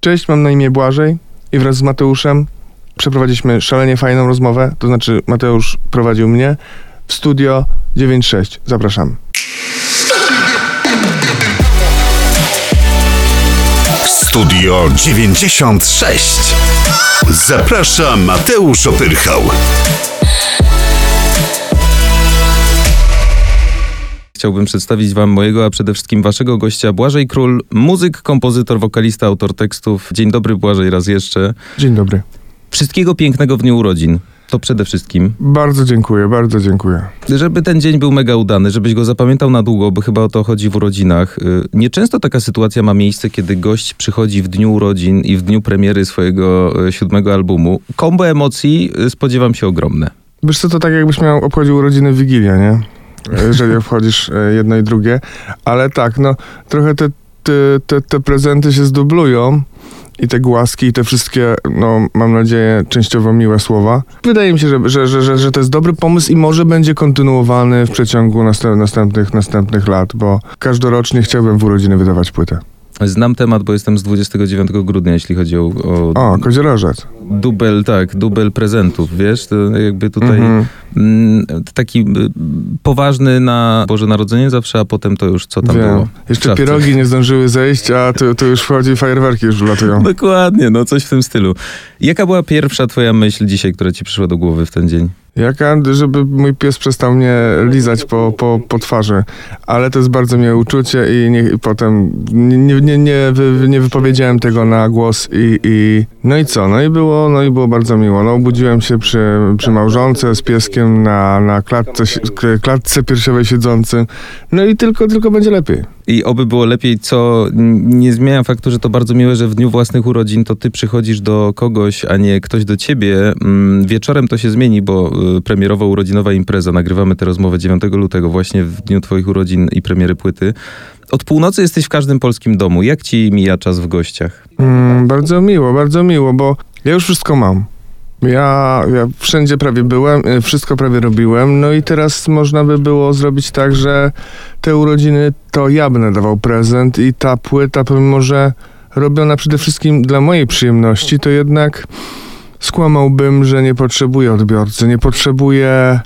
Cześć, mam na imię Błażej i wraz z Mateuszem przeprowadziliśmy szalenie fajną rozmowę, to znaczy Mateusz prowadził mnie w studio 9.6. Zapraszam. Studio 96. Zaprasza Mateusz Opyrchał. Chciałbym przedstawić wam mojego, a przede wszystkim waszego gościa, Błażej Król, muzyk, kompozytor, wokalista, autor tekstów. Dzień dobry, Błażej, raz jeszcze. Dzień dobry. Wszystkiego pięknego w dniu urodzin. To przede wszystkim. Bardzo dziękuję, bardzo dziękuję. Żeby ten dzień był mega udany, żebyś go zapamiętał na długo, bo chyba o to chodzi w urodzinach. Y, Nieczęsto taka sytuacja ma miejsce, kiedy gość przychodzi w dniu urodzin i w dniu premiery swojego y, siódmego albumu. Kombo emocji y, spodziewam się ogromne. Wiesz co, to tak jakbyś miał obchodził urodziny w Wigilię, nie? Jeżeli obchodzisz e, jedno i drugie. Ale tak, no trochę te, te, te, te prezenty się zdublują i te głaski i te wszystkie, no mam nadzieję, częściowo miłe słowa. Wydaje mi się, że, że, że, że, to jest dobry pomysł i może będzie kontynuowany w przeciągu następ, następnych, następnych lat, bo każdorocznie chciałbym w urodziny wydawać płytę. Znam temat, bo jestem z 29 grudnia, jeśli chodzi o, o O, koziorożec. dubel, tak, dubel prezentów, wiesz, to jakby tutaj Mhm. mm, taki y, poważny na Boże Narodzenie zawsze, a potem to już co tam Wiem. było. Jeszcze pierogi nie zdążyły zejść, a tu, tu już wchodzi fajerwerki już wlatują. Dokładnie, no coś w tym stylu. Jaka była pierwsza twoja myśl dzisiaj, która ci przyszła do głowy w ten dzień? Jaka, żeby mój pies przestał mnie lizać po, po, po twarzy. Ale to jest bardzo miłe uczucie i, nie, i potem nie, nie, nie, wy, nie wypowiedziałem tego na głos i, i no i co? No i było, no i było bardzo miło. No obudziłem się przy, przy małżonce z pieskiem na, na klatce, klatce piersiowej siedzącym. No i tylko, tylko będzie lepiej. I oby było lepiej, co nie zmienia faktu, że to bardzo miłe, że w dniu własnych urodzin to ty przychodzisz do kogoś, a nie ktoś do ciebie. Mm, Wieczorem to się zmieni, bo y, premierowa urodzinowa impreza, nagrywamy tę rozmowę 9 lutego, właśnie w dniu twoich urodzin i premiery płyty. Od północy jesteś w każdym polskim domu. Jak ci mija czas w gościach? Mm, bardzo miło, bardzo miło, bo ja już wszystko mam. Ja, ja wszędzie prawie byłem, y, wszystko prawie robiłem, no i teraz można by było zrobić tak, że te urodziny to ja będę dawał prezent i ta płyta, pomimo że robiona przede wszystkim dla mojej przyjemności, to jednak skłamałbym, że nie potrzebuję odbiorcy, nie potrzebuję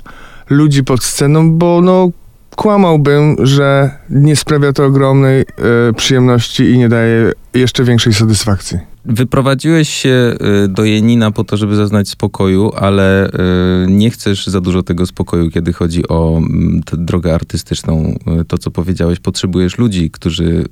ludzi pod sceną, bo no kłamałbym, że nie sprawia to ogromnej y, przyjemności i nie daje jeszcze większej satysfakcji. Wyprowadziłeś się y, do Jenina po to, żeby zaznać spokoju, ale y, nie chcesz za dużo tego spokoju, kiedy chodzi o mm, drogę artystyczną. To, co powiedziałeś, potrzebujesz ludzi, którzy,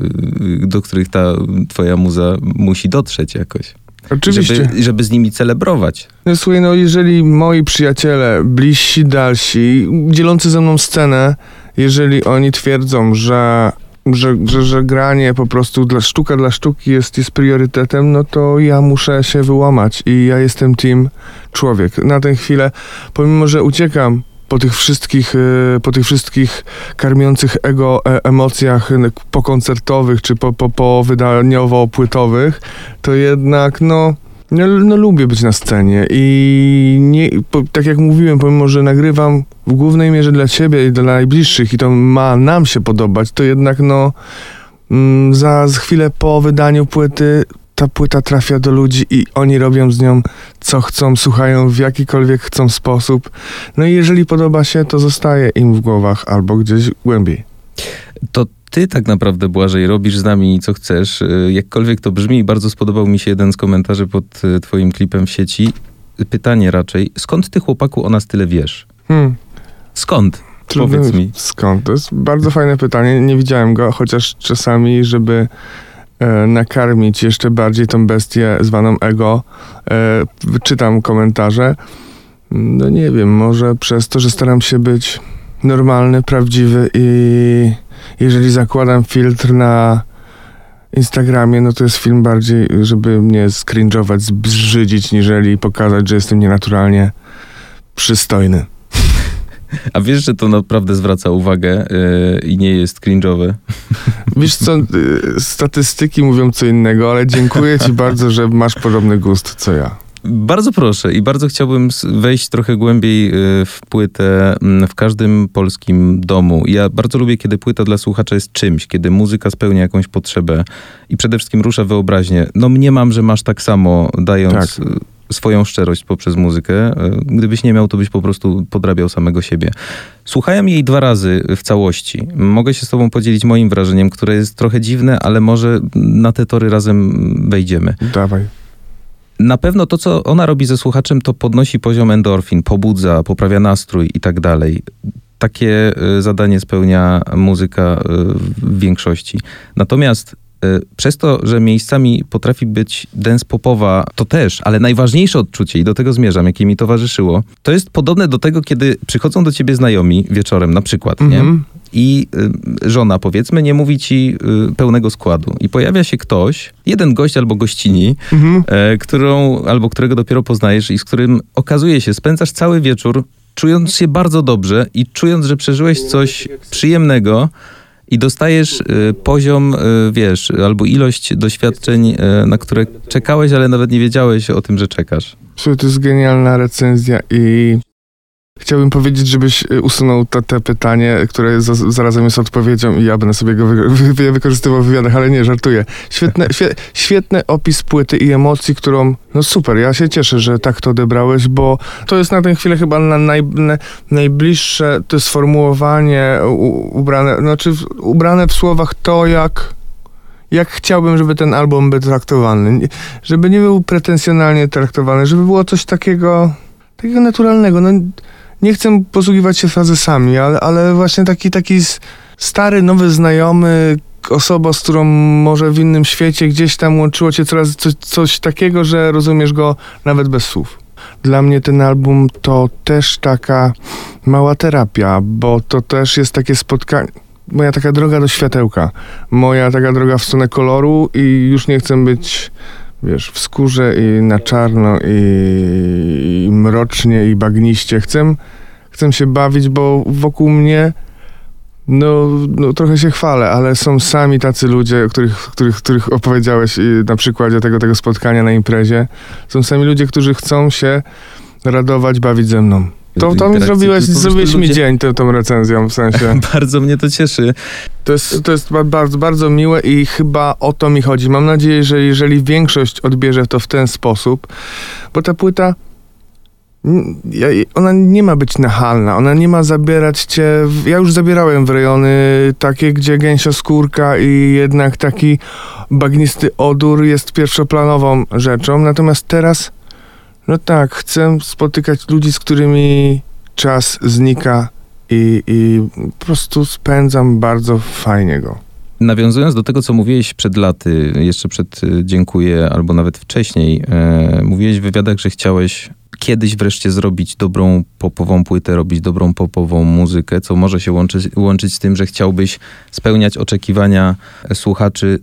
do których ta twoja muza musi dotrzeć jakoś. Oczywiście. Żeby, żeby z nimi celebrować. No słuchaj, no jeżeli moi przyjaciele, bliżsi, dalsi, dzielący ze mną scenę, jeżeli oni twierdzą, że, że, że, że granie po prostu dla sztuka dla sztuki jest, jest priorytetem, no to ja muszę się wyłamać i ja jestem team człowiek. Na tę chwilę, pomimo, że uciekam po tych wszystkich, y, po tych wszystkich karmiących ego e, emocjach pokoncertowych czy po, po, po wydaniowo-płytowych, to jednak no, no, no lubię być na scenie i nie, po, tak jak mówiłem, pomimo, że nagrywam w głównej mierze dla ciebie i dla najbliższych i to ma nam się podobać, to jednak no mm, za z chwilę po wydaniu płyty ta płyta trafia do ludzi i oni robią z nią co chcą, słuchają w jakikolwiek chcą sposób. No i jeżeli podoba się, to zostaje im w głowach albo gdzieś głębiej. To ty tak naprawdę, Błażej, robisz z nami co chcesz. Y, Jakkolwiek to brzmi, bardzo spodobał mi się jeden z komentarzy pod y, twoim klipem w sieci. Pytanie raczej, skąd ty chłopaku o nas tyle wiesz? Hmm. Skąd? Trudno Powiedz mi. Skąd? To jest bardzo fajne pytanie. Nie widziałem go, chociaż czasami, żeby nakarmić jeszcze bardziej tą bestię zwaną ego, e, czytam komentarze. No nie wiem, może przez to, że staram się być normalny, prawdziwy i jeżeli zakładam filtr na Instagramie, no to jest film bardziej, żeby mnie skringować, zbrzydzić, niżeli pokazać, że jestem nienaturalnie przystojny. A wiesz, że to naprawdę zwraca uwagę yy, i nie jest cringe'owe? Wiesz co, y, statystyki mówią co innego, ale dziękuję ci bardzo, że masz podobny gust co ja. Bardzo proszę i bardzo chciałbym wejść trochę głębiej y, w płytę mm, w każdym polskim domu. Ja bardzo lubię, kiedy płyta dla słuchacza jest czymś, kiedy muzyka spełnia jakąś potrzebę i przede wszystkim rusza wyobraźnię. No mniemam, że masz tak samo, dając Tak. Swoją szczerość poprzez muzykę. Y, Gdybyś nie miał, to byś po prostu podrabiał samego siebie. Słuchałem jej dwa razy w całości. Mogę się z tobą podzielić moim wrażeniem, które jest trochę dziwne, ale może na te tory razem wejdziemy. Dawaj. Na pewno to, co ona robi ze słuchaczem, to podnosi poziom endorfin, pobudza, poprawia nastrój i tak dalej. Takie y, zadanie spełnia muzyka y, w większości. Natomiast przez to, że miejscami potrafi być dance popowa, to też, ale najważniejsze odczucie, i do tego zmierzam, jakie mi towarzyszyło, to jest podobne do tego, kiedy przychodzą do ciebie znajomi wieczorem na przykład, nie? Mhm. i y, żona, powiedzmy, nie mówi ci y, pełnego składu. I pojawia się ktoś, jeden gość albo gościni, Mhm. e, którą, albo którego dopiero poznajesz i z którym okazuje się, spędzasz cały wieczór, czując się bardzo dobrze i czując, że przeżyłeś coś przyjemnego i dostajesz y, poziom, y, wiesz, albo ilość doświadczeń, y, na które czekałeś, ale nawet nie wiedziałeś o tym, że czekasz. Słuchaj, to jest genialna recenzja i chciałbym powiedzieć, żebyś y, usunął te, te pytanie, które za, zarazem jest odpowiedzią i ja będę sobie go wy, wy, wy, wykorzystywał w wywiadach, ale nie, żartuję. Świetne, świe, świetny opis płyty i emocji, którą, no super, ja się cieszę, że tak to odebrałeś, bo to jest na tę chwilę chyba na naj, na, najbliższe to sformułowanie u, ubrane, znaczy w- ubrane w słowach to, jak jak chciałbym, żeby ten album był traktowany. Żeby nie był pretensjonalnie traktowany, żeby było coś takiego, takiego naturalnego. No, nie chcę posługiwać się frazesami, ale, ale właśnie taki, taki stary, nowy znajomy, osoba, z którą może w innym świecie gdzieś tam łączyło cię coraz coś, coś takiego, że rozumiesz go nawet bez słów. Dla mnie ten album to też taka mała terapia, bo to też jest takie spotkanie, moja taka droga do światełka, moja taka droga w stronę koloru i już nie chcę być, wiesz, w skórze i na czarno i, i mrocznie i bagniście. Chcę, chcę się bawić, bo wokół mnie no, no trochę się chwalę, ale są sami tacy ludzie, których, których, których opowiedziałeś y, na przykładzie tego, tego spotkania na imprezie. Są sami ludzie, którzy chcą się radować, bawić ze mną. To, Interakcji, zrobiłeś, zrobiłeś mi ludzie- dzień tą, tą recenzją, w sensie. Bardzo mnie to cieszy. To jest, to jest ba- bardzo, bardzo miłe i chyba o to mi chodzi. Mam nadzieję, że jeżeli większość odbierze to w ten sposób, bo ta płyta, ona nie ma być nachalna, ona nie ma zabierać cię, w, ja już zabierałem w rejony takie, gdzie gęsioskórka i jednak taki bagnisty odór jest pierwszoplanową rzeczą, natomiast teraz, no tak, chcę spotykać ludzi, z którymi czas znika i, i po prostu spędzam bardzo fajnie go. Nawiązując do tego, co mówiłeś przed laty, jeszcze przed y, Dziękuję, albo nawet wcześniej, e, mówiłeś w wywiadach, że chciałeś kiedyś wreszcie zrobić dobrą popową płytę, robić dobrą popową muzykę, co może się łączyć, łączyć z tym, że chciałbyś spełniać oczekiwania słuchaczy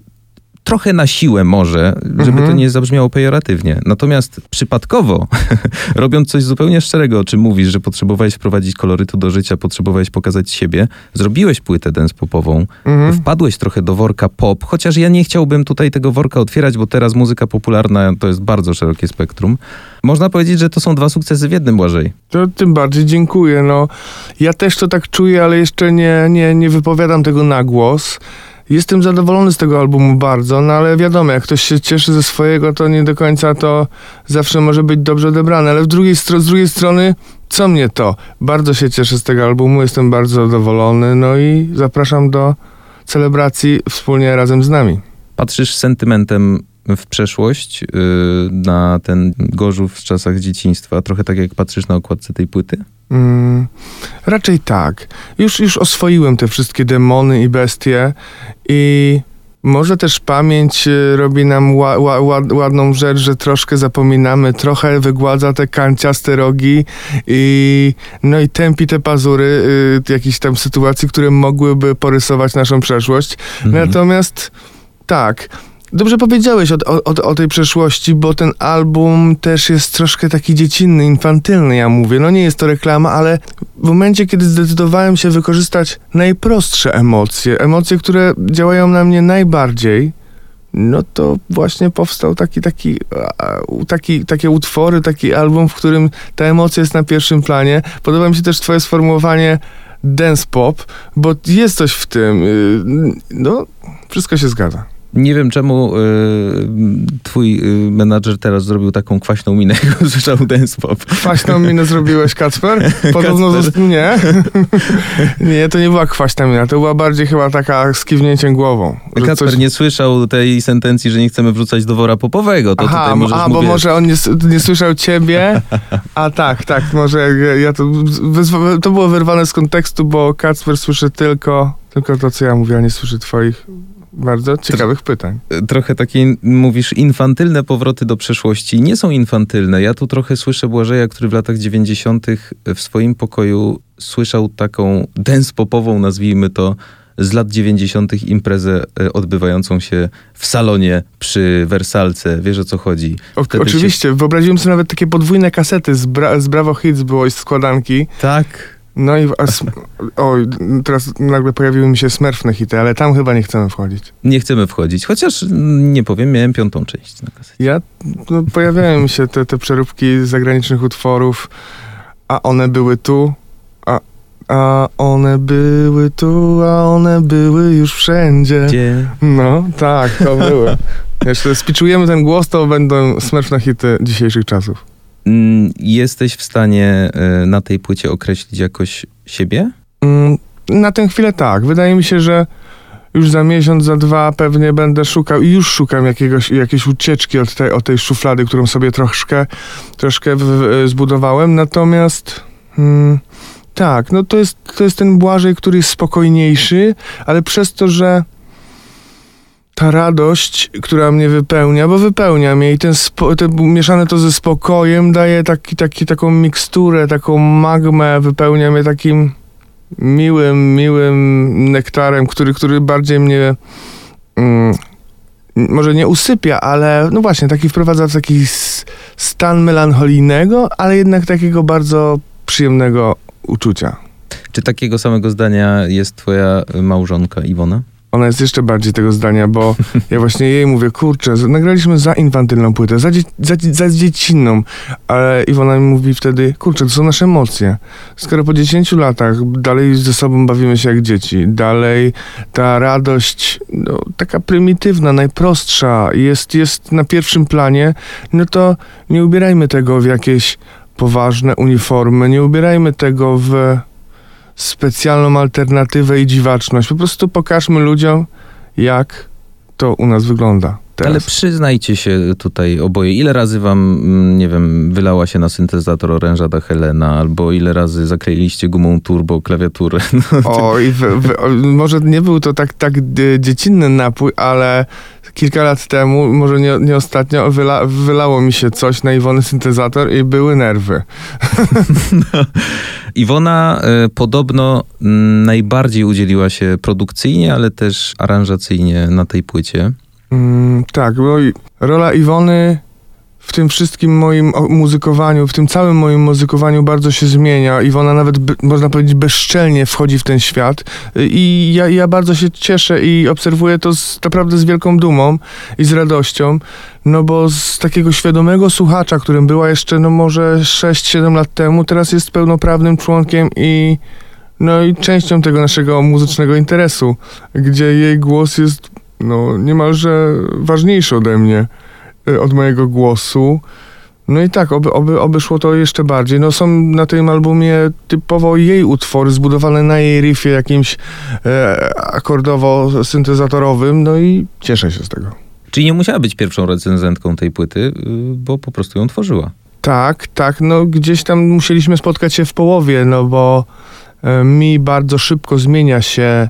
trochę na siłę może, żeby Mhm. to nie zabrzmiało pejoratywnie. Natomiast przypadkowo, robiąc coś zupełnie szczerego, o czym mówisz, że potrzebowałeś wprowadzić kolorytu do życia, potrzebowałeś pokazać siebie, zrobiłeś płytę dance popową, Mhm. wpadłeś trochę do worka pop, chociaż ja nie chciałbym tutaj tego worka otwierać, bo teraz muzyka popularna to jest bardzo szerokie spektrum. Można powiedzieć, że to są dwa sukcesy w jednym, Błażej. To tym bardziej dziękuję. No, ja też to tak czuję, ale jeszcze nie, nie, nie wypowiadam tego na głos. Jestem zadowolony z tego albumu bardzo, no ale wiadomo, jak ktoś się cieszy ze swojego, to nie do końca to zawsze może być dobrze odebrane. Ale w drugiej z drugiej strony, co mnie to? Bardzo się cieszę z tego albumu, jestem bardzo zadowolony, no i zapraszam do celebracji wspólnie razem z nami. Patrzysz sentymentem w przeszłość, yy, na ten Gorzów w czasach dzieciństwa, trochę tak jak patrzysz na okładce tej płyty? Mm, raczej tak. Już, już oswoiłem te wszystkie demony i bestie i może też pamięć y, robi nam ła, ła, ład- ładną rzecz, że troszkę zapominamy, trochę wygładza te kanciaste rogi i no i tępi te pazury y, jakichś tam sytuacji, które mogłyby porysować naszą przeszłość. Mhm. Natomiast tak. Dobrze powiedziałeś o, o, o- tej przeszłości, bo ten album też jest troszkę taki dziecinny, infantylny, ja mówię. No nie jest to reklama, ale w momencie, kiedy zdecydowałem się wykorzystać najprostsze emocje, emocje, które działają na mnie najbardziej, no to właśnie powstał taki, taki, taki, takie utwory, taki album, w którym ta emocja jest na pierwszym planie. Podoba mi się też twoje sformułowanie dance pop, bo jest coś w tym. y, No, wszystko się zgadza. Nie wiem, czemu y, twój y, menadżer teraz zrobił taką kwaśną minę, jak usłyszał dance pop. Kwaśną minę zrobiłeś, Kacper? Podobno Kacper. nie. nie, to nie była kwaśna mina, to była bardziej chyba taka z kiwnięciem głową. Kacper coś- nie słyszał tej sentencji, że nie chcemy wrzucać do wora popowego. To Aha, a, bo może on nie, nie słyszał ciebie, a tak, tak, może ja, ja to, wyzwa- to było wyrwane z kontekstu, bo Kacper słyszy tylko, tylko to, co ja mówię, a nie słyszy twoich bardzo ciekawych pytań. trochę takie, mówisz, infantylne powroty do przeszłości. Nie są infantylne. Ja tu trochę słyszę Błażeja, który w latach 90. w swoim pokoju słyszał taką dance popową, nazwijmy to, z lat 90. imprezę e, odbywającą się w salonie przy Wersalce. Wiesz o co chodzi? O, oczywiście, wyobraziłem sobie nawet takie podwójne kasety z, bra, z Bravo Hits było i z składanki. Tak. No i oj, teraz nagle pojawiły mi się smerfne hity, ale tam chyba nie chcemy wchodzić. Nie chcemy wchodzić. Chociaż, mm, nie powiem, miałem piątą część na kasecie. Ja, no, pojawiają mi się te, te przeróbki zagranicznych utworów, a one były tu, a, a one były tu, a one były już wszędzie. Gdzie? No, tak, to były. Jeszcze spiczujemy ten głos, to będą smętne hity dzisiejszych czasów. Mm, Jesteś w stanie e, na tej płycie określić jakoś siebie? Mm, Na tę chwilę tak. Wydaje mi się, że już za miesiąc, za dwa pewnie będę szukał i już szukam jakiegoś, jakiejś ucieczki od tej, od tej szuflady, którą sobie troszkę, troszkę w, w, zbudowałem. Natomiast mm, tak, no to jest, to jest ten Błażej, który jest spokojniejszy, ale przez to, że ta radość, która mnie wypełnia, bo wypełnia mnie i ten spo, te, mieszane to ze spokojem daje taki, taki, taką miksturę, taką magmę, wypełnia mnie takim miłym, miłym nektarem, który, który bardziej mnie mm, może nie usypia, ale no właśnie, taki wprowadza w taki stan melancholijnego, ale jednak takiego bardzo przyjemnego uczucia. Czy takiego samego zdania jest twoja małżonka Iwona? Ona jest jeszcze bardziej tego zdania, bo ja właśnie jej mówię, kurczę, nagraliśmy za infantylną płytę, za, dzie- za, za dziecinną, ale Iwona mi mówi wtedy, kurczę, to są nasze emocje. Skoro po 10 latach dalej ze sobą bawimy się jak dzieci, dalej ta radość, no, taka prymitywna, najprostsza jest, jest na pierwszym planie, no to nie ubierajmy tego w jakieś poważne uniformy, nie ubierajmy tego w specjalną alternatywę i dziwaczność. Po prostu pokażmy ludziom, jak to u nas wygląda. Teraz. Ale przyznajcie się tutaj oboje, ile razy wam, mm, nie wiem, wylała się na syntezator orężada Helena, albo ile razy zakleiliście gumą turbo klawiaturę. No, O, i w, w, może nie był to tak, tak y, dziecinny napój, ale kilka lat temu, może nie, nie ostatnio, wyla, wylało mi się coś na Iwony syntezator i były nerwy. Iwona e, podobno mm, najbardziej udzieliła się produkcyjnie, ale też aranżacyjnie na tej płycie. Mm, tak, bo i rola Iwony w tym wszystkim moim muzykowaniu, w tym całym moim muzykowaniu bardzo się zmienia. Iwona nawet, można powiedzieć, bezczelnie wchodzi w ten świat Y, i ja, ja bardzo się cieszę i obserwuję to z, naprawdę z wielką dumą i z radością, no bo z takiego świadomego słuchacza, którym była jeszcze, no może 6-7 lat temu, teraz jest pełnoprawnym członkiem i no i częścią tego naszego muzycznego interesu, gdzie jej głos jest no niemalże ważniejszy ode mnie, y, od mojego głosu. No i tak, oby, oby, oby szło to jeszcze bardziej. No są na tym albumie typowo jej utwory zbudowane na jej riffie jakimś e, akordowo-syntezatorowym, no i cieszę się z tego. Czyli nie musiała być pierwszą recenzentką tej płyty, y, bo po prostu ją tworzyła. Tak, tak, no gdzieś tam musieliśmy spotkać się w połowie, no bo e, mi bardzo szybko zmienia się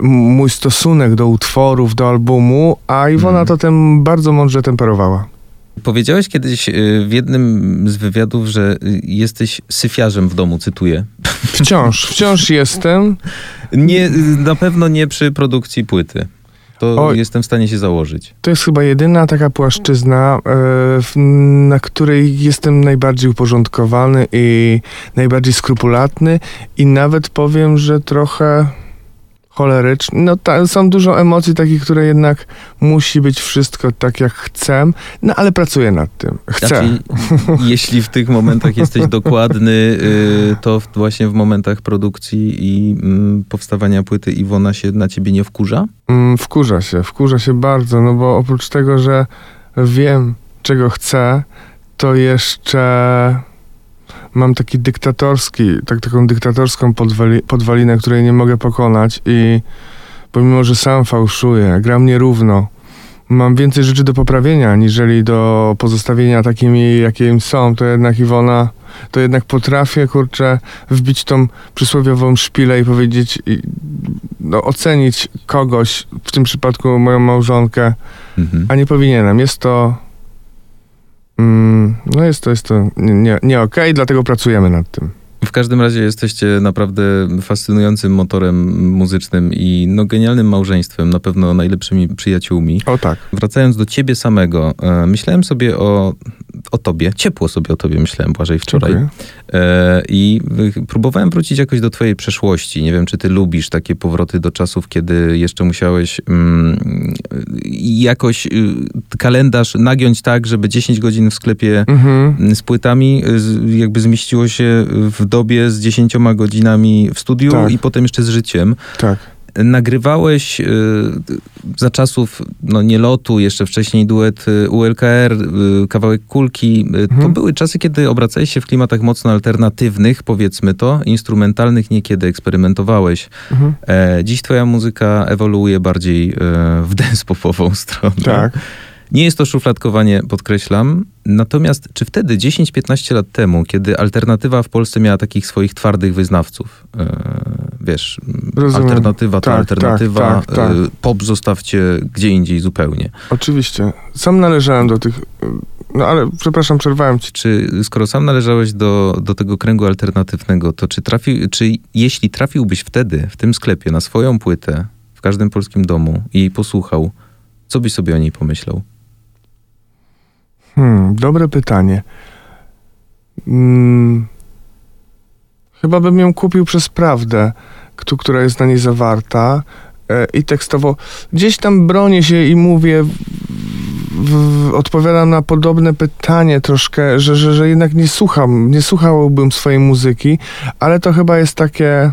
mój stosunek do utworów, do albumu, a Iwona Mhm. to tym bardzo mądrze temperowała. Powiedziałeś kiedyś y, w jednym z wywiadów, że y, jesteś syfiarzem w domu, cytuję. Wciąż, wciąż jestem. Nie, na pewno nie przy produkcji płyty. To Oj. jestem w stanie się założyć. To jest chyba jedyna taka płaszczyzna, e, na której jestem najbardziej uporządkowany i najbardziej skrupulatny i nawet powiem, że trochę choleryczny. No ta, są dużo emocji takich, które jednak musi być wszystko tak jak chcę, no ale pracuję nad tym. Chcę. Znaczy, jeśli w tych momentach jesteś dokładny, y, to właśnie w momentach produkcji i mm, powstawania płyty Iwona się na ciebie nie wkurza? Mm, wkurza się, wkurza się bardzo, no bo oprócz tego, że wiem, czego chcę, to jeszcze mam taki dyktatorski, tak, taką dyktatorską podwali, podwalinę, której nie mogę pokonać i pomimo, że sam fałszuję, gram nierówno, mam więcej rzeczy do poprawienia, aniżeli do pozostawienia takimi, jakie są, to jednak Iwona, to jednak potrafię, kurczę, wbić tą przysłowiową szpilę i powiedzieć, i, no, ocenić kogoś, w tym przypadku moją małżonkę, Mhm. a nie powinienem. Jest to. Mm, no jest to, jest to nie, nie, nie okej, dlatego pracujemy nad tym. W każdym razie jesteście naprawdę fascynującym motorem muzycznym i no, genialnym małżeństwem, na pewno najlepszymi przyjaciółmi. O tak. Wracając do ciebie samego, e, myślałem sobie o, o tobie, ciepło sobie o tobie myślałem, Błażej, wczoraj. E, I próbowałem wrócić jakoś do twojej przeszłości. Nie wiem, czy ty lubisz takie powroty do czasów, kiedy jeszcze musiałeś mm, jakoś y, kalendarz nagiąć tak, żeby 10 godzin w sklepie Mhm. z płytami y, jakby zmieściło się w dobie z 10 godzinami w studiu Tak. i potem jeszcze z życiem. Tak. Nagrywałeś y, za czasów no, nielotu, jeszcze wcześniej duet y, ULKR, y, kawałek kulki. Y, To Mhm. były czasy, kiedy obracałeś się w klimatach mocno alternatywnych, powiedzmy to, instrumentalnych niekiedy eksperymentowałeś. Mhm. E, dziś twoja muzyka ewoluuje bardziej e, w dance popową stronę. Tak. Nie jest to szufladkowanie, podkreślam. Natomiast czy wtedy, 10-15 lat temu, kiedy alternatywa w Polsce miała takich swoich twardych wyznawców, e, wiesz, Rozumiem. alternatywa to Tak, alternatywa, tak, tak, tak. e, pop zostawcie gdzie indziej zupełnie. Oczywiście. Sam należałem do tych. No ale przepraszam, przerwałem ci. Czy skoro sam należałeś do, do tego kręgu alternatywnego, to czy, trafi, czy jeśli trafiłbyś wtedy w tym sklepie na swoją płytę w każdym polskim domu i jej posłuchał, co byś sobie o niej pomyślał? Hmm, dobre pytanie. Mm, chyba bym ją kupił przez prawdę, któ- która jest na niej zawarta. E, I tekstowo gdzieś tam bronię się i mówię, w, w, odpowiadam na podobne pytanie troszkę, że, że, że jednak nie słucham, nie słuchałbym swojej muzyki, ale to chyba jest takie.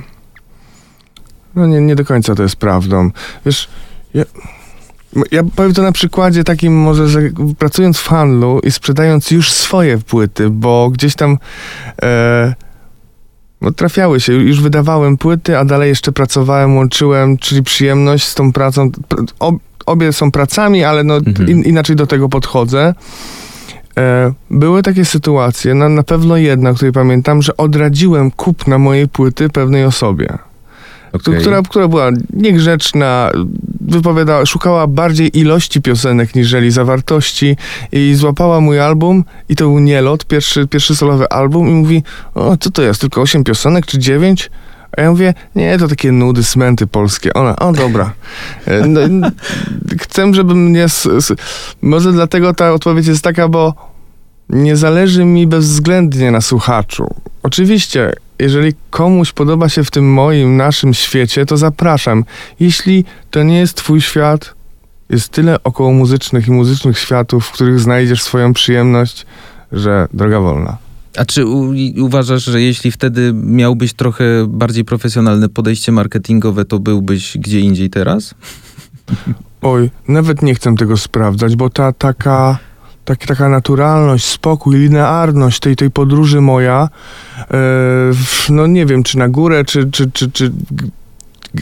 No nie, nie do końca to jest prawdą. Wiesz, ja, ja powiem to na przykładzie takim może, że pracując w handlu i sprzedając już swoje płyty, bo gdzieś tam e, no, trafiały się, już wydawałem płyty, a dalej jeszcze pracowałem, łączyłem, czyli przyjemność z tą pracą. Pr- Ob, obie są pracami, ale no, Mhm. in, inaczej do tego podchodzę. E, były takie sytuacje, na, na pewno jedna, o której pamiętam, że odradziłem kupna mojej płyty pewnej osobie Okej. która, która była niegrzeczna, wypowiadała, szukała bardziej ilości piosenek niżeli zawartości i złapała mój album i to był Nielot, pierwszy, pierwszy solowy album i mówi, o co to jest, tylko 8 piosenek czy 9? A ja mówię, nie, to takie nudy, smenty polskie. Ona, o dobra. E, No, chcę, żeby mnie... Może dlatego ta odpowiedź jest taka, bo nie zależy mi bezwzględnie na słuchaczu. Oczywiście, jeżeli komuś podoba się w tym moim, naszym świecie, to zapraszam. Jeśli to nie jest twój świat, jest tyle około muzycznych i muzycznych światów, w których znajdziesz swoją przyjemność, że droga wolna. A czy u, uważasz, że jeśli wtedy miałbyś trochę bardziej profesjonalne podejście marketingowe, to byłbyś gdzie indziej teraz? Oj, nawet nie chcę tego sprawdzać, bo ta taka, tak, taka naturalność, spokój, linearność tej, tej podróży moja, e, no nie wiem, czy na górę, czy, czy, czy, czy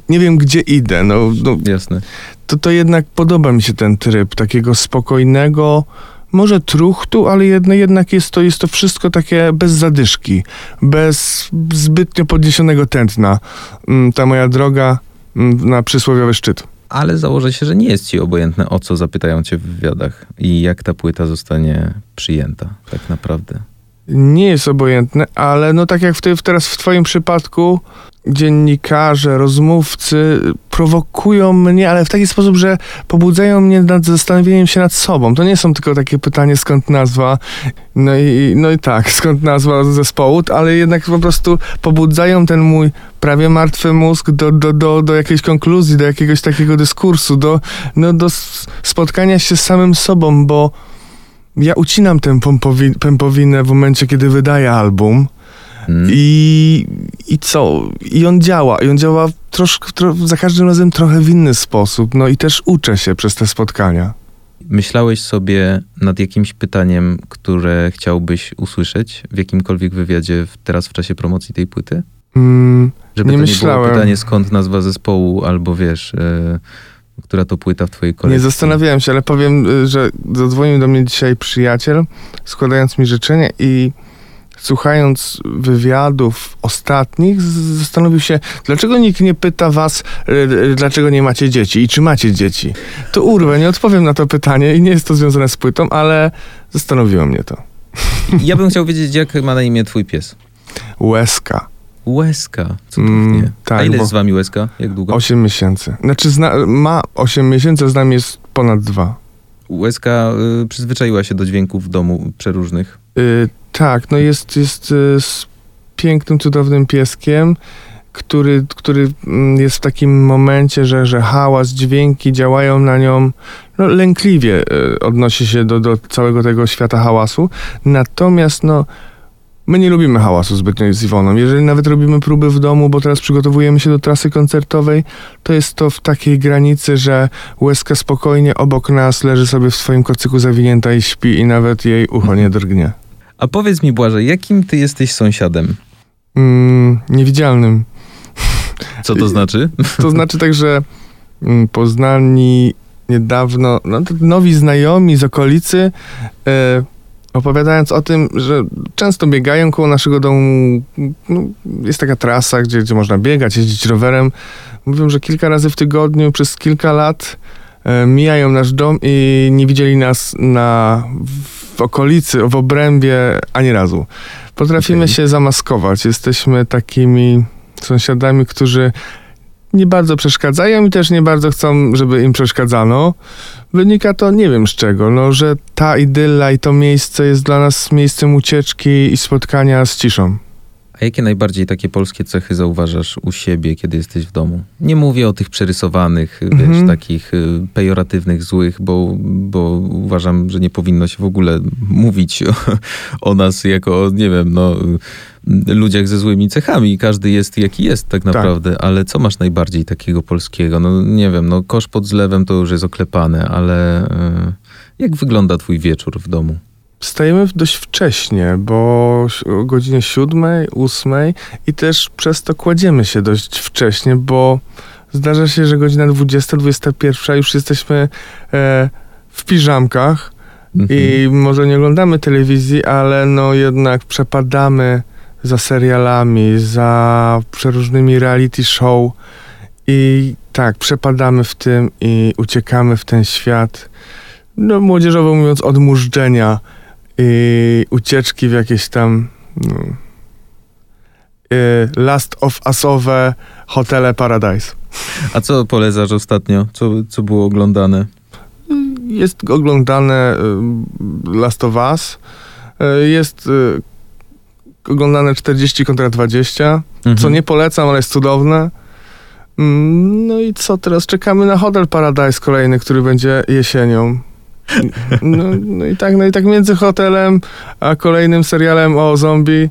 nie wiem, gdzie idę. No, no, Jasne. to, to jednak podoba mi się ten tryb takiego spokojnego, może truchtu, ale jedno, jednak jest to, jest to wszystko takie bez zadyszki, bez zbytnio podniesionego tętna. Mm, Ta moja droga mm, na przysłowiowy szczyt. Ale założę się, że nie jest ci obojętne, o co zapytają cię w wywiadach i jak ta płyta zostanie przyjęta, tak naprawdę. Nie jest obojętne, ale no tak jak w ty, teraz w twoim przypadku dziennikarze, rozmówcy prowokują mnie, ale w taki sposób, że pobudzają mnie nad zastanowieniem się nad sobą. To nie są tylko takie pytanie, skąd nazwa, no i, no i tak, skąd nazwa zespołu, ale jednak po prostu pobudzają ten mój prawie martwy mózg do, do, do, do jakiejś konkluzji, do jakiegoś takiego dyskursu, do, no, do spotkania się z samym sobą, bo ja ucinam tę pompowi- pępowinę w momencie, kiedy wydaję album, Mm. i, I co? I on działa. I on działa troszkę, tro, za każdym razem trochę w inny sposób. No i też uczę się przez te spotkania. Myślałeś sobie nad jakimś pytaniem, które chciałbyś usłyszeć w jakimkolwiek wywiadzie w, teraz w czasie promocji tej płyty? Mm, Żeby Nie to nie myślałem. było pytanie, skąd nazwa zespołu, albo wiesz, e, która to płyta w twojej kolekcji. nie zastanawiałem się, ale powiem, y, że zadzwonił do mnie dzisiaj przyjaciel, składając mi życzenia i słuchając wywiadów ostatnich, zastanowił się, dlaczego nikt nie pyta was, y, y, dlaczego nie macie dzieci i czy macie dzieci. To urwę, nie odpowiem na to pytanie i nie jest to związane z płytą, ale zastanowiło mnie to. Ja bym chciał wiedzieć, jak ma na imię twój pies. Łezka. Łezka, Mm, cudownie. tak, A ile jest z wami Łezka? Jak długo? 8 miesięcy. Znaczy zna, ma 8 miesięcy, a z nami jest ponad dwa. Łezka y, przyzwyczaiła się do dźwięków w domu przeróżnych. Y, tak, no jest, jest y, z pięknym, cudownym pieskiem, który, który mm, jest w takim momencie, że, że hałas, dźwięki działają na nią no, lękliwie y, odnosi się do, do całego tego świata hałasu. Natomiast no, my nie lubimy hałasu zbytnio z Iwoną. Jeżeli nawet robimy próby w domu, bo teraz przygotowujemy się do trasy koncertowej, to jest to w takiej granicy, że łezka spokojnie obok nas leży sobie w swoim kocyku zawinięta i śpi i nawet jej ucho nie drgnie. A powiedz mi, Błażej, jakim ty jesteś sąsiadem? Mm, niewidzialnym. Co to znaczy? To znaczy tak, że mm, poznani niedawno, no, to nowi znajomi z okolicy, e, opowiadając o tym, że często biegają koło naszego domu, no, jest taka trasa, gdzie, gdzie można biegać, jeździć rowerem. Mówią, że kilka razy w tygodniu przez kilka lat e, mijają nasz dom i nie widzieli nas na, w okolicy, w obrębie ani razu. Potrafimy Okej. się zamaskować. Jesteśmy takimi sąsiadami, którzy nie bardzo przeszkadzają i też nie bardzo chcą, żeby im przeszkadzano. Wynika to nie wiem z czego, no, że ta idylla i to miejsce jest dla nas miejscem ucieczki i spotkania z ciszą. A jakie najbardziej takie polskie cechy zauważasz u siebie, kiedy jesteś w domu? Nie mówię o tych przerysowanych, Mhm. wiesz, takich y, pejoratywnych, złych, bo, bo uważam, że nie powinno się w ogóle mówić o, o nas jako, nie wiem, no, ludziach ze złymi cechami. Każdy jest jaki jest tak naprawdę, ale co masz najbardziej takiego polskiego? No nie wiem, no kosz pod zlewem to już jest oklepane, ale y, jak wygląda twój wieczór w domu? Wstajemy dość wcześnie, bo o godzinie siódmej, ósmej i też przez to kładziemy się dość wcześnie, bo zdarza się, że godzina 20, 21 już jesteśmy e, w piżamkach Mhm. i może nie oglądamy telewizji, ale no jednak przepadamy za serialami, za przeróżnymi reality show i tak, przepadamy w tym i uciekamy w ten świat, no młodzieżowo mówiąc, odmurzczenia i ucieczki w jakieś tam no, y, Last of Usowe hotele Paradise. A co polecasz ostatnio? Co, co było oglądane? Jest oglądane y, Last of Us, y, jest oglądane 40 kontra 20, co Mhm. nie polecam, ale jest cudowne. Mm, No i co, teraz czekamy na Hotel Paradise kolejny, który będzie jesienią. No, no i tak, no i tak między hotelem a kolejnym serialem o zombie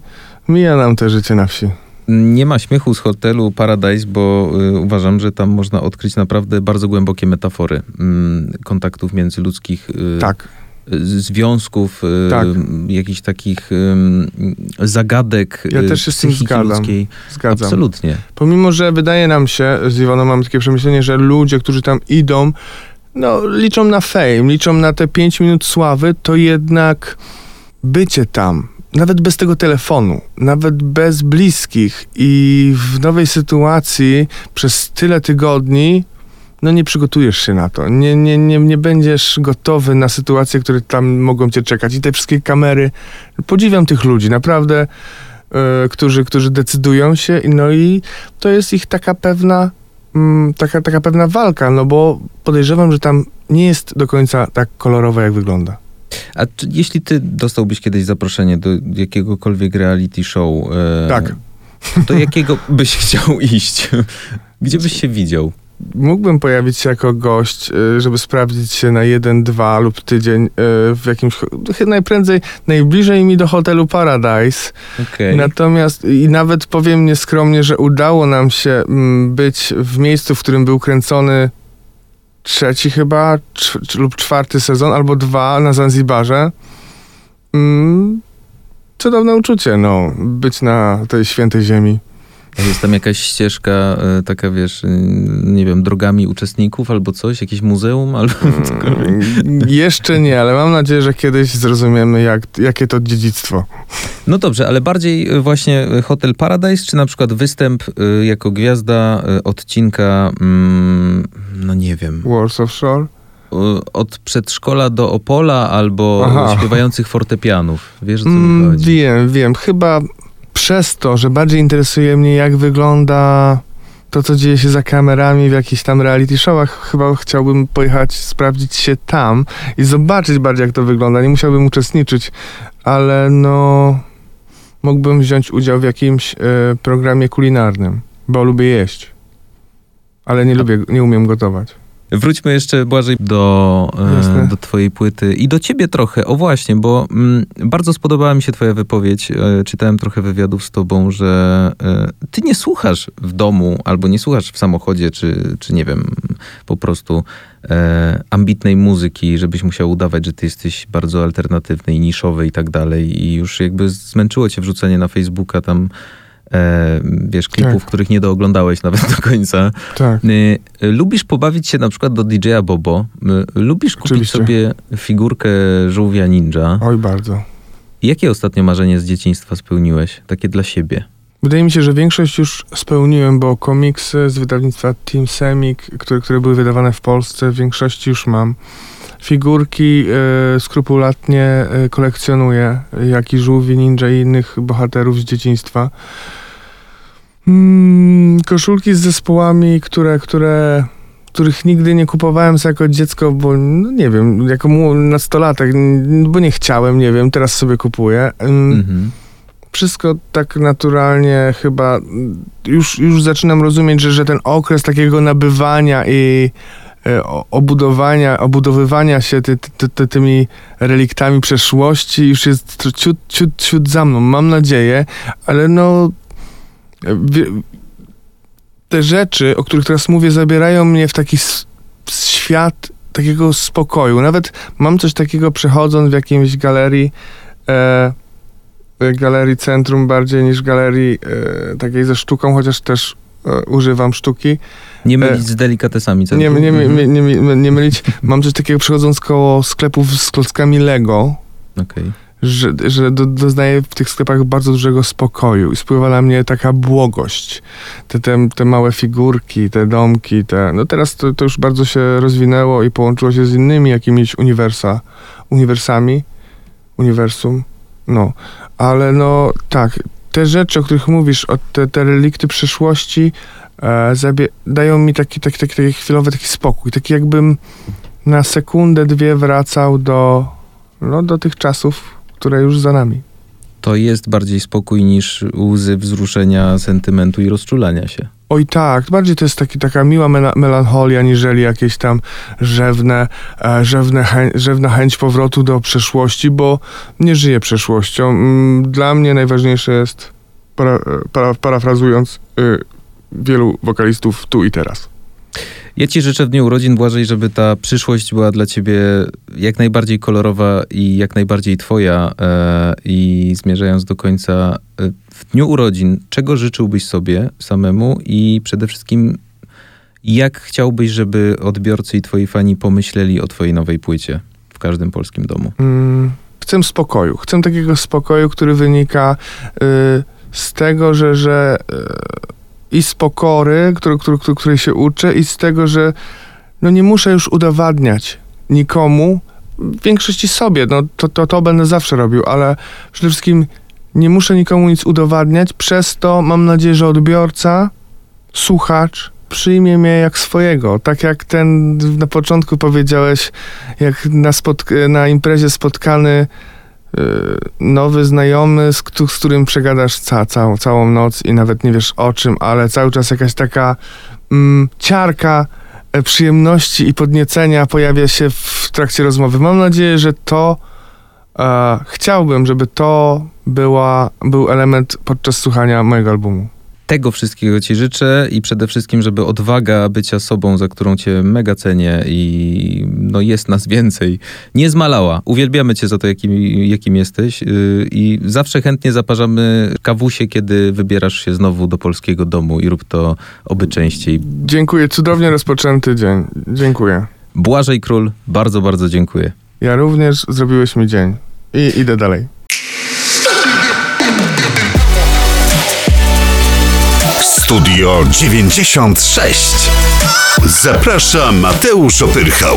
mija nam te życie na wsi. Nie ma śmiechu z hotelu Paradise, bo y, uważam, że tam można odkryć naprawdę bardzo głębokie metafory mm, kontaktów międzyludzkich, y, Tak, y, związków, y, Tak. jakichś takich ym, zagadek Ja y, też się z tym psychiki zgadzam. ludzkiej. zgadzam. Absolutnie. Pomimo, że wydaje nam się, z Iwoną mamy takie przemyślenie, że ludzie, którzy tam idą, no liczą na fame, liczą na te 5 minut sławy, to jednak bycie tam, nawet bez tego telefonu, nawet bez bliskich i w nowej sytuacji przez tyle tygodni, no nie przygotujesz się na to. Nie, nie, nie, nie będziesz gotowy na sytuacje, które tam mogą cię czekać. I te wszystkie kamery. Podziwiam tych ludzi, naprawdę, e, którzy, którzy decydują się. No i to jest ich taka pewna, mm, taka, taka pewna walka, no bo podejrzewam, że tam nie jest do końca tak kolorowe, jak wygląda. A czy, jeśli ty dostałbyś kiedyś zaproszenie do jakiegokolwiek reality show, e, Tak. to jakiego byś chciał iść? Gdzie byś się widział? Mógłbym pojawić się jako gość, y, żeby sprawdzić się na jeden, dwa lub tydzień y, w jakimś, najprędzej, najbliżej mi do hotelu Paradise. Okej. Natomiast i nawet powiem nieskromnie, że udało nam się mm, być w miejscu, w którym był kręcony trzeci chyba, cz- lub czwarty sezon, albo dwa na Zanzibarze. Mm, cudowne uczucie, no, być na tej świętej ziemi. Jest tam jakaś ścieżka, e, taka wiesz, e, nie wiem, drogami uczestników albo coś? Jakieś muzeum albo cokolwiek? Mm, Jeszcze nie, ale mam nadzieję, że kiedyś zrozumiemy, jak, jakie to dziedzictwo. No dobrze, ale bardziej e, właśnie Hotel Paradise, czy na przykład występ jako gwiazda odcinka, mm, no nie wiem, Warsaw Shore? od przedszkola do Opola albo Aha. śpiewających fortepianów. Wiesz o co mi Mm, chodzi? wiem, wiem. Chyba przez to, że bardziej interesuje mnie, jak wygląda to, co dzieje się za kamerami w jakichś tam reality showach, chyba chciałbym pojechać, sprawdzić się tam i zobaczyć bardziej, jak to wygląda. Nie musiałbym uczestniczyć, ale no... Mógłbym wziąć udział w jakimś e, programie kulinarnym, bo lubię jeść. Ale nie lubię, nie umiem gotować. Wróćmy jeszcze, Błażej, do, e, Jasne. do twojej płyty i do ciebie trochę. O właśnie, bo mm, bardzo spodobała mi się twoja wypowiedź. E, czytałem trochę wywiadów z tobą, że e, ty nie słuchasz w domu albo nie słuchasz w samochodzie, czy, czy nie wiem, po prostu e, ambitnej muzyki, żebyś musiał udawać, że ty jesteś bardzo alternatywny i niszowy i tak dalej. I już jakby zmęczyło cię wrzucenie na Facebooka tam e, wiesz, klipów, Tak. których nie dooglądałeś nawet do końca. Tak. Y, y, Lubisz pobawić się na przykład do DJ-a Bobo. Y, Lubisz kupić Oczywiście. sobie figurkę żółwia ninja. Oj, bardzo. Jakie ostatnio marzenie z dzieciństwa spełniłeś? Takie dla siebie. Wydaje mi się, że większość już spełniłem, bo komiksy z wydawnictwa Team Semik, które, które były wydawane w Polsce, w większości już mam. Figurki e, skrupulatnie e, kolekcjonuję, jak i żółwi, ninja i innych bohaterów z dzieciństwa. Mm, koszulki z zespołami, które, które, których nigdy nie kupowałem jako dziecko, bo no nie wiem, jako nastolatek, bo nie chciałem, nie wiem, teraz sobie kupuję. Mm, Mhm. wszystko tak naturalnie chyba już, już zaczynam rozumieć, że, że ten okres takiego nabywania i e, obudowania, obudowywania się ty, ty, ty, tymi reliktami przeszłości już jest ciut, ciut, ciut za mną, mam nadzieję, ale no te rzeczy, o których teraz mówię, zabierają mnie w taki świat takiego spokoju. Nawet mam coś takiego przechodząc w jakiejś galerii e, e, galerii centrum bardziej niż galerii e, takiej ze sztuką, chociaż też e, używam sztuki. Nie mylić z delikatesami. Nie, centrum. nie, nie, Mhm. nie, nie, nie mylić. Mam coś takiego przechodząc koło sklepów z klockami Lego, Okej. Że, że do, doznaję w tych sklepach bardzo dużego spokoju i spływa na mnie taka błogość. Te, te, te małe figurki, te domki, te... No teraz to, to już bardzo się rozwinęło i połączyło się z innymi jakimiś uniwersa, uniwersami, uniwersum, no. Ale no tak, te rzeczy, o których mówisz, o te, te relikty przeszłości e, zabie- dają mi taki, taki, taki, taki chwilowy taki spokój, taki jakbym na sekundę, dwie wracał do, no, do tych czasów, które już za nami. To jest bardziej spokój niż łzy wzruszenia, sentymentu i rozczulania się. Oj tak, bardziej to jest taki, taka miła mela- melancholia, niżeli jakieś tam rzewne, e, rzewne chę- rzewna chęć powrotu do przeszłości, bo nie żyję przeszłością. Mm, Dla mnie najważniejsze jest, para, e, para, parafrazując y, wielu wokalistów tu i teraz. Ja ci życzę w dniu urodzin, Błażej, żeby ta przyszłość była dla ciebie jak najbardziej kolorowa i jak najbardziej twoja. E, I zmierzając do końca, e, w dniu urodzin, czego życzyłbyś sobie samemu i przede wszystkim jak chciałbyś, żeby odbiorcy i twoi fani pomyśleli o twojej nowej płycie w każdym polskim domu? Mm, chcę spokoju. Chcę takiego spokoju, który wynika y, z tego, że, że y, i z pokory, który, który, który, której się uczę, i z tego, że no nie muszę już udowadniać nikomu, w większości sobie, no to, to, to będę zawsze robił, ale przede wszystkim nie muszę nikomu nic udowadniać, przez to mam nadzieję, że odbiorca, słuchacz przyjmie mnie jak swojego. Tak jak ten na początku powiedziałeś, jak na, spotk- na imprezie spotkany nowy znajomy, z, z którym przegadasz ca- całą, całą noc i nawet nie wiesz o czym, ale cały czas jakaś taka mm, ciarka e, przyjemności i podniecenia pojawia się w trakcie rozmowy. Mam nadzieję, że to e, chciałbym, żeby to była, był element podczas słuchania mojego albumu. Tego wszystkiego ci życzę i przede wszystkim, żeby odwaga bycia sobą, za którą cię mega cenię i no jest nas więcej, nie zmalała. Uwielbiamy cię za to, jakim, jakim jesteś yy, i zawsze chętnie zaparzamy kawusie, kiedy wybierasz się znowu do polskiego domu i rób to oby częściej. Dziękuję, cudownie rozpoczęty dzień. Dziękuję. Błażej Król, bardzo, bardzo dziękuję. Ja również zrobiłeś mi dzień. I idę dalej. Studio 96. Zaprasza Mateusz Opyrchał.